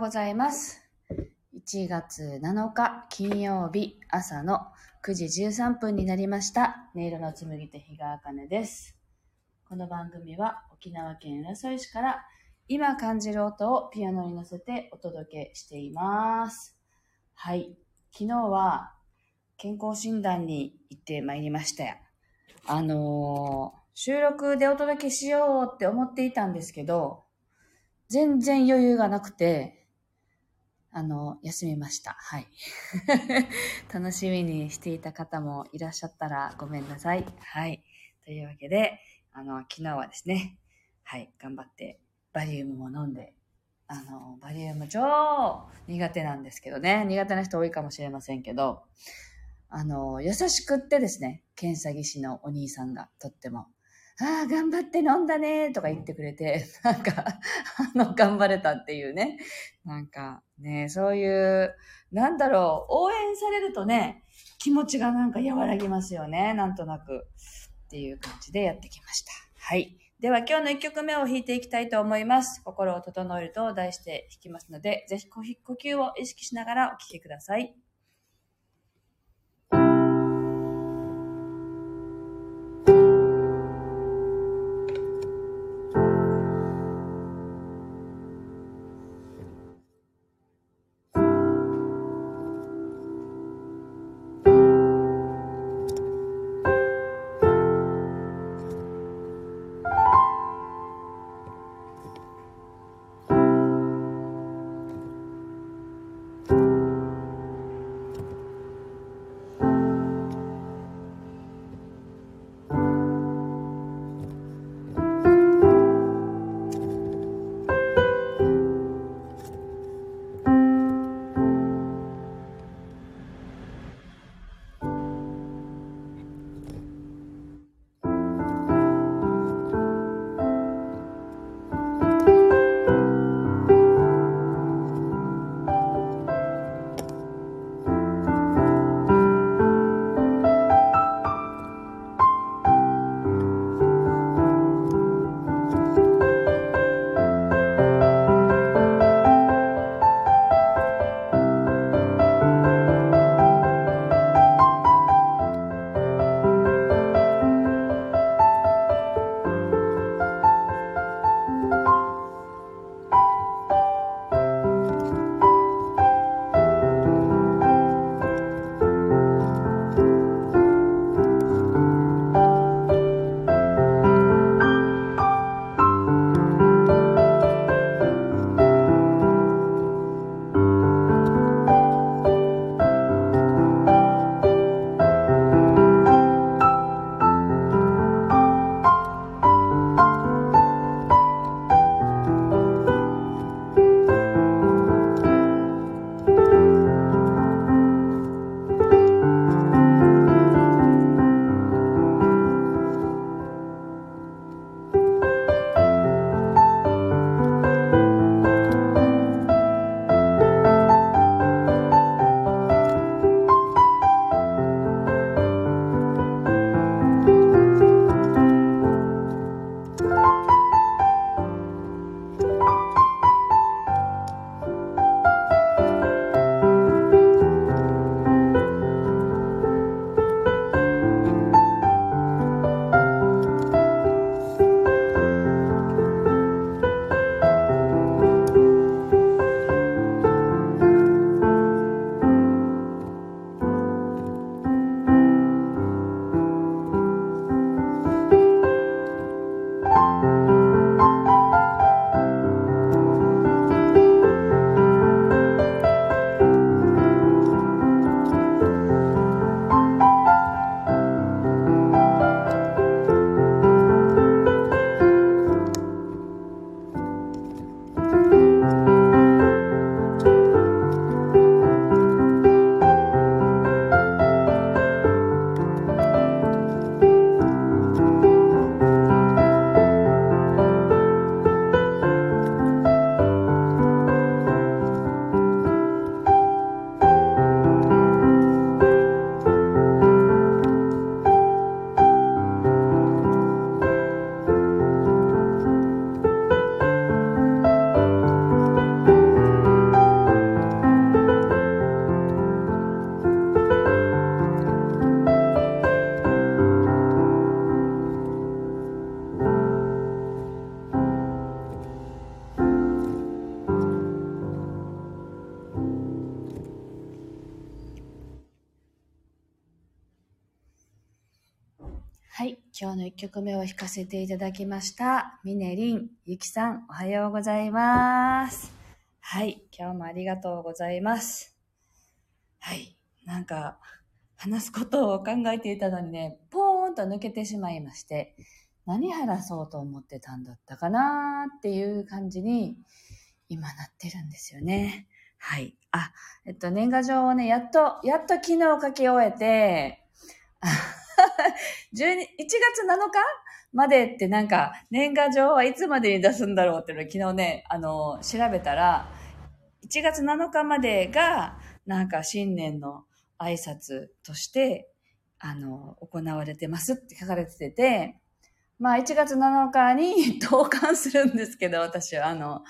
うございます。1月7日金曜日朝の9時13分になりました。音色の紡手日川茜です。この番組は沖縄県浦添市から今感じる音をピアノに乗せてお届けしています。はい。昨日は健康診断に行ってまいりました。あのー収録でお届けしようって思っていたんですけど、全然余裕がなくて、あの、休みました。はい。楽しみにしていた方もいらっしゃったらごめんなさい。はい。というわけで、あの、昨日はですね、はい、頑張ってバリウムも飲んで、あの、バリウム超苦手なんですけどね、苦手な人多いかもしれませんけど、あの、優しくってですね、検査技師のお兄さんがとっても、ああ、頑張って飲んだねとか言ってくれて、なんか、あの、頑張れたっていうね。なんかね、そういう、なんだろう、応援されるとね、気持ちがなんか和らぎますよね、なんとなく。っていう感じでやってきました。はい。では今日の1曲目を弾いていきたいと思います。心を整えると題して弾きますので、ぜひ呼吸を意識しながらお聴きください。曲目を弾かせていただきました。ミネリン、ゆきさん、おはようございます。はい、今日もありがとうございます。はい、なんか、話すことを考えていたのにね、ポーンと抜けてしまいまして、何話そうと思ってたんだったかなっていう感じに、今なってるんですよね。はい。あ、えっと、年賀状をね、やっと、やっと昨日書き終えて、1 1月7日までってなんか、年賀状はいつまでに出すんだろうっていうのを昨日ね、あの、調べたら、1月7日までが、なんか新年の挨拶として、あの、行われてますって書かれてて、まあ1月7日に 投函するんですけど、私はあの、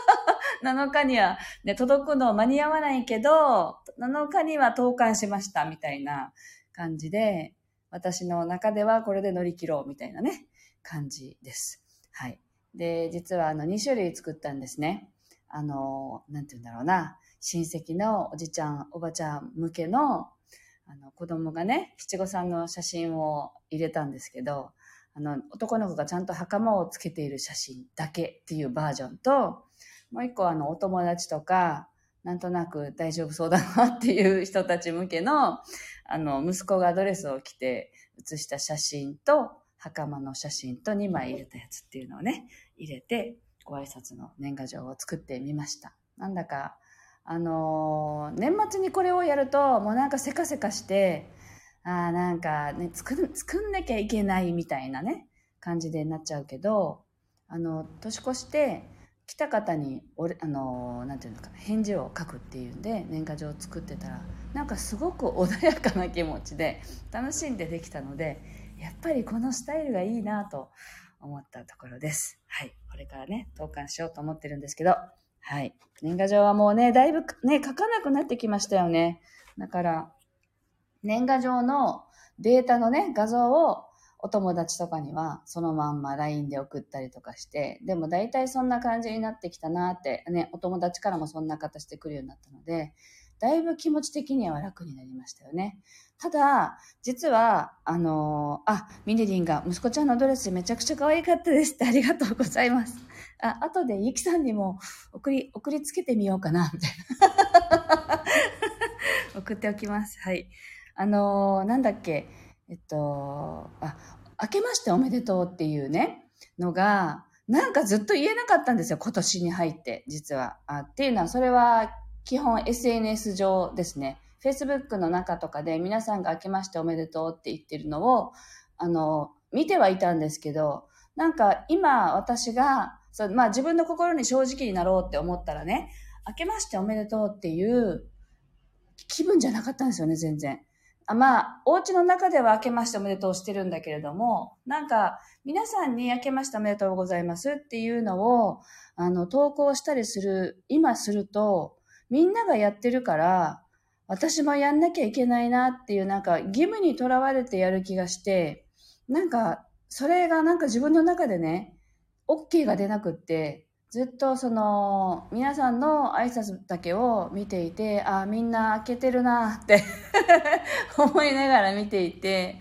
7日にはね、届くの間に合わないけど、7日には投函しましたみたいな感じで、私の中ではこれで乗り切ろうみたいなね、感じです。はい。で、実はあの2種類作ったんですね。あの、なんて言うんだろうな、親戚のおじちゃん、おばちゃん向けの、あの、子供がね、七五三の写真を入れたんですけど、あの、男の子がちゃんと袴をつけている写真だけっていうバージョンと、もう一個あの、お友達とか、なんとなく大丈夫そうだなっていう人たち向けの、あの、息子がドレスを着て写した写真と、袴の写真と2枚入れたやつっていうのをね、入れて、ご挨拶の年賀状を作ってみました。なんだか、あのー、年末にこれをやると、もうなんかせかせかして、ああ、なんかね、作、作んなきゃいけないみたいなね、感じでなっちゃうけど、あの、年越して、来た方に俺あのなんていうのか返事を書くっていうんで年賀状を作ってたらなんかすごく穏やかな気持ちで楽しんでできたのでやっぱりこのスタイルがいいなと思ったところです。はい。これからね、投函しようと思ってるんですけど、はい。年賀状はもうね、だいぶね、書かなくなってきましたよね。だから、年賀状のデータのね、画像をお友達とかにはそのまんま LINE で送ったりとかして、でも大体そんな感じになってきたなって、ね、お友達からもそんな形で来るようになったので、だいぶ気持ち的には楽になりましたよね。ただ、実は、あのー、あ、ミネリンが息子ちゃんのドレスめちゃくちゃ可愛かったですってありがとうございます。あ、後でゆきさんにも送り、送りつけてみようかな、みたいな。送っておきます。はい。あのー、なんだっけ？えっと、あ、明けましておめでとうっていうね、のが、なんかずっと言えなかったんですよ、今年に入って、実は。あっていうのは、それは基本 SNS 上ですね。Facebook の中とかで皆さんが明けましておめでとうって言ってるのを、あの、見てはいたんですけど、なんか今私が、そまあ自分の心に正直になろうって思ったらね、明けましておめでとうっていう気分じゃなかったんですよね、全然。あまあ、お家の中では明けましておめでとうしてるんだけれども、なんか、皆さんに明けましておめでとうございますっていうのを、あの、投稿したりする、今すると、みんながやってるから、私もやんなきゃいけないなっていう、なんか、義務にとらわれてやる気がして、なんか、それがなんか自分の中でね、OK が出なくって、ずっとその皆さんの挨拶だけを見ていてあみんな開けてるなって 思いながら見ていて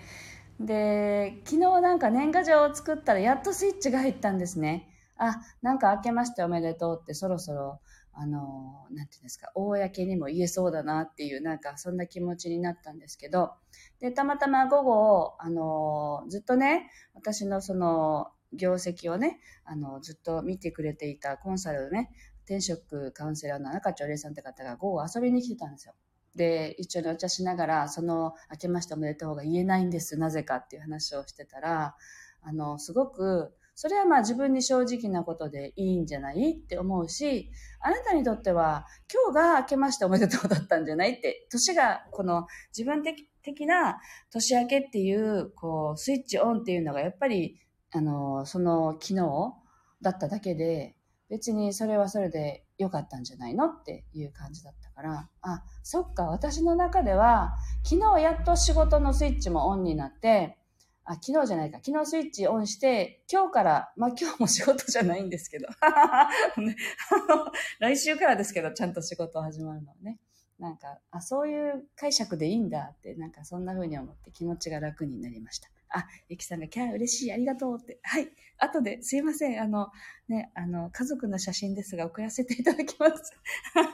で昨日なんか年賀状を作ったらやっとスイッチが入ったんですね。あなんか開けましておめでとうってそろそろあのなんていうんですか公にも言えそうだなっていうなんかそんな気持ちになったんですけど。でたまたま午後あのずっとね私のその業績をね、あの、ずっと見てくれていたコンサルのね、転職カウンセラーの中町礼さんって方が午後遊びに来てたんですよ。で、一緒にお茶しながら、その、明けましておめでとうが言えないんです、なぜかっていう話をしてたら、あの、すごく、それはまあ自分に正直なことでいいんじゃないって思うし、あなたにとっては今日が明けましておめでとうだったんじゃないって、年がこの自分的的な年明けっていう、こう、スイッチオンっていうのがやっぱりあの、その機能だっただけで、別にそれはそれで良かったんじゃないのっていう感じだったから、あ、そっか、私の中では、昨日やっと仕事のスイッチもオンになって、あ、昨日じゃないか。昨日スイッチオンして、今日から、まあ今日も仕事じゃないんですけど、来週からですけど、ちゃんと仕事始まるのね。なんか、あ、そういう解釈でいいんだって、なんかそんな風に思って気持ちが楽になりました。あ、ゆきさんが、キャー嬉しい、ありがとうって。はい。後で、すいません。あの、ね、あの、家族の写真ですが、送らせていただきます。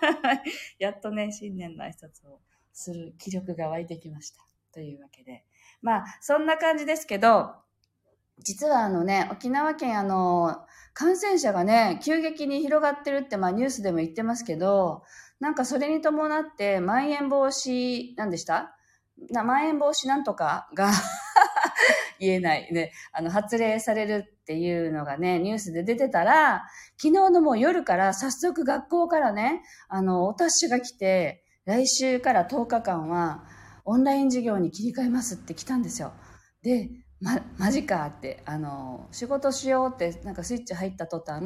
やっとね、新年の挨拶をする気力が湧いてきました。というわけで。まあ、そんな感じですけど、実はあのね、沖縄県あの、感染者がね、急激に広がってるって、まあニュースでも言ってますけど、なんかそれに伴って、まん延防止、何でした？な、まん延防止なんとかが言えないね、あの、発令されるっていうのがね、ニュースで出てたら、昨日のもう夜から早速学校からね、あの、お達しが来て、来週から10日間はオンライン授業に切り替えますって来たんですよ。で、ま、マジかって、あの、仕事しようって、なんかスイッチ入った途端、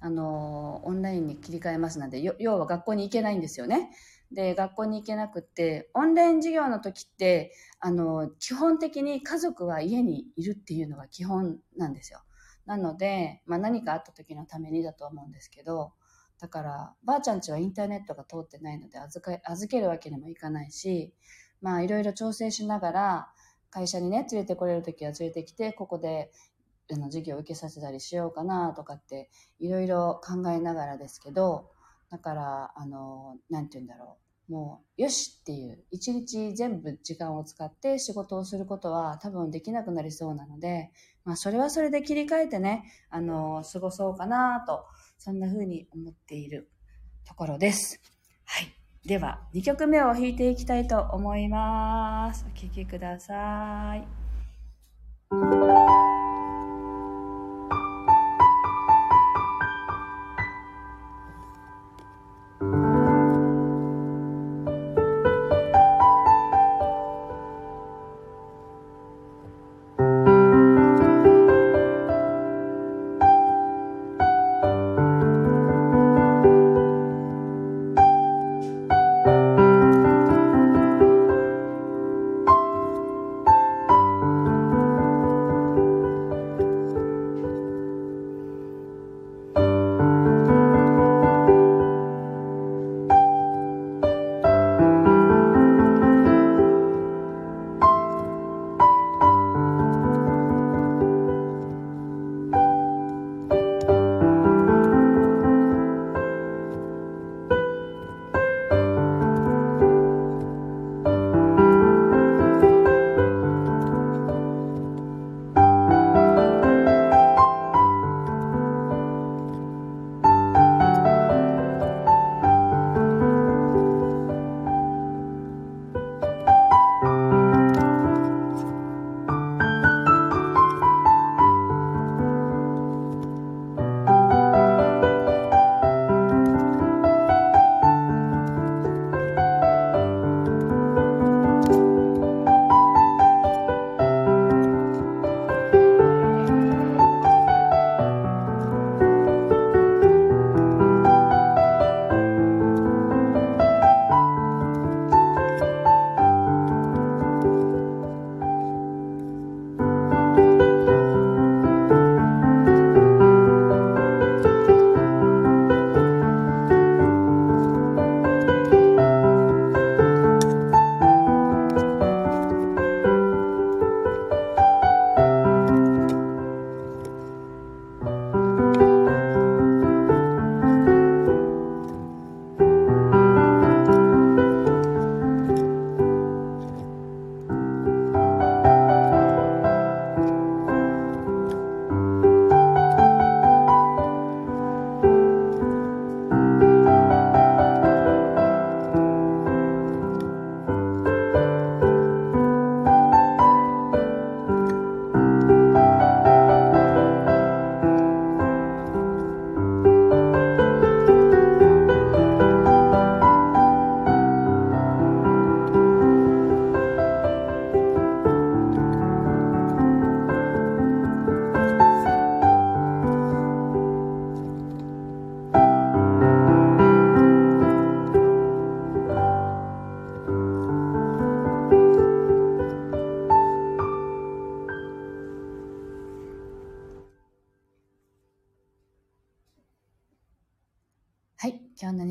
あの、オンラインに切り替えますなんで、要は学校に行けないんですよね。で、学校に行けなくて、オンライン授業の時って、あの、基本的に家族は家にいるっていうのが基本なんですよ。なので、まあ何かあった時のためにだと思うんですけど、だから、ばあちゃんちはインターネットが通ってないので預か預けるわけにもいかないし、まあいろいろ調整しながら、会社にね、連れてこれる時は連れてきて、ここであの授業を受けさせたりしようかなとかって、いろいろ考えながらですけど、だから、あの、なんて言うんだろう。もう、よしっていう、一日全部時間を使って仕事をすることは多分できなくなりそうなので、まあ、それはそれで切り替えてね、あの、過ごそうかなと、そんな風に思っているところです。はい。では、2曲目を弾いていきたいと思います。お聴きください。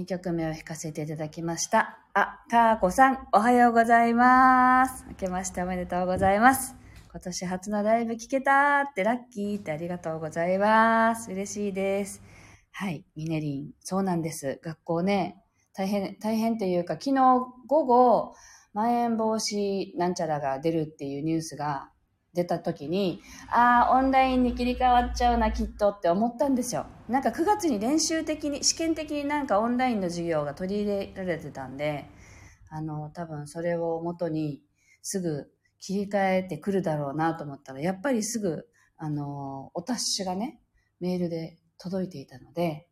2曲目を弾かせていただきました。あ、かーこさん、おはようございます。明けましておめでとうございます。今年初のライブ聞けたってラッキーってありがとうございます。嬉しいです。はい、ミネリン。そうなんです。学校ね、大変、大変というか、昨日午後、まん延防止なんちゃらが出るっていうニュースが出た時に、ああ、オンラインに切り替わっちゃうな、きっとって思ったんですよ。なんか9月に練習的に、試験的になんかオンラインの授業が取り入れられてたんで、あの、多分それを元にすぐ切り替えてくるだろうなと思ったら、やっぱりすぐ、あの、お達しがね、メールで届いていたので、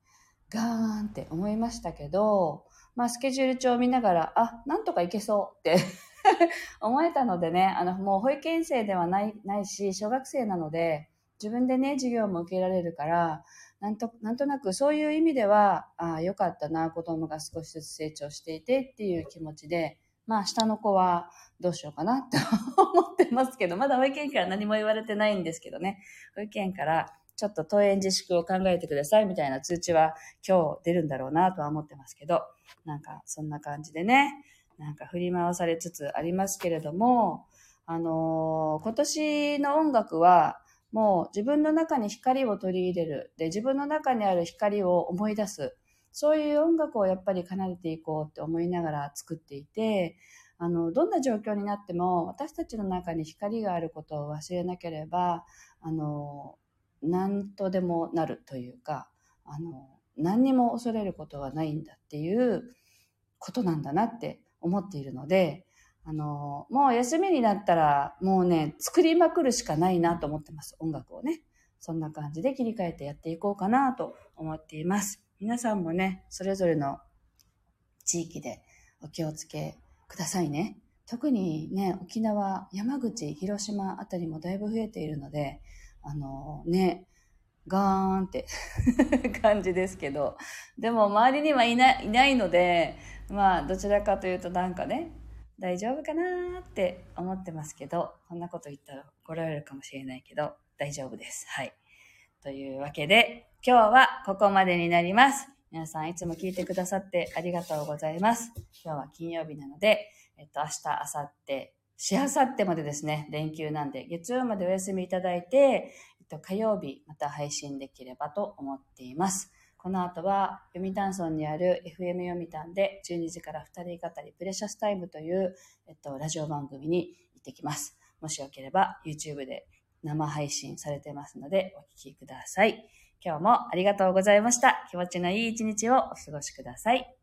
ガーンって思いましたけど、まあ、スケジュール帳を見ながら、あ、なんとかいけそうって 思えたのでね、あの、もう保育園生ではない、ないし、小学生なので、自分でね、授業も受けられるから、なんと、なんとなくそういう意味では、ああ、よかったな、子供が少しずつ成長していてっていう気持ちで、まあ、下の子はどうしようかなって思ってますけど、まだ保育園から何も言われてないんですけどね、保育園からちょっと登園自粛を考えてくださいみたいな通知は今日出るんだろうなとは思ってますけど、なんかそんな感じでね、なんか振り回されつつありますけれども、あのー、今年の音楽はもう自分の中に光を取り入れる。で、自分の中にある光を思い出す。そういう音楽をやっぱり奏でていこうって思いながら作っていて、あの、どんな状況になっても私たちの中に光があることを忘れなければ、あの、何とでもなるというか、あの、何にも恐れることはないんだっていうことなんだなって思っているので、あの、もう休みになったら、もうね、作りまくるしかないなと思ってます。音楽をね。そんな感じで切り替えてやっていこうかなと思っています。皆さんもね、それぞれの地域でお気をつけくださいね。特にね、沖縄、山口、広島あたりもだいぶ増えているので、あのね、ガーンって 感じですけど、でも周りにはいないいないので、まあどちらかというとなんかね、大丈夫かなって思ってますけど、こんなこと言ったら怒られるかもしれないけど、大丈夫です。はい。というわけで、今日はここまでになります。皆さんいつも聞いてくださってありがとうございます。今日は金曜日なので、えっと、明日、明後日、しあさってまでですね、連休なんで、月曜までお休みいただいて、っと、火曜日、また配信できればと思っています。この後は、読谷村にある FM 読谷で12時から2人語りプレシャスタイムという、えっと、ラジオ番組に行ってきます。もしよければ YouTube で生配信されてますのでお聞きください。今日もありがとうございました。気持ちのいい一日をお過ごしください。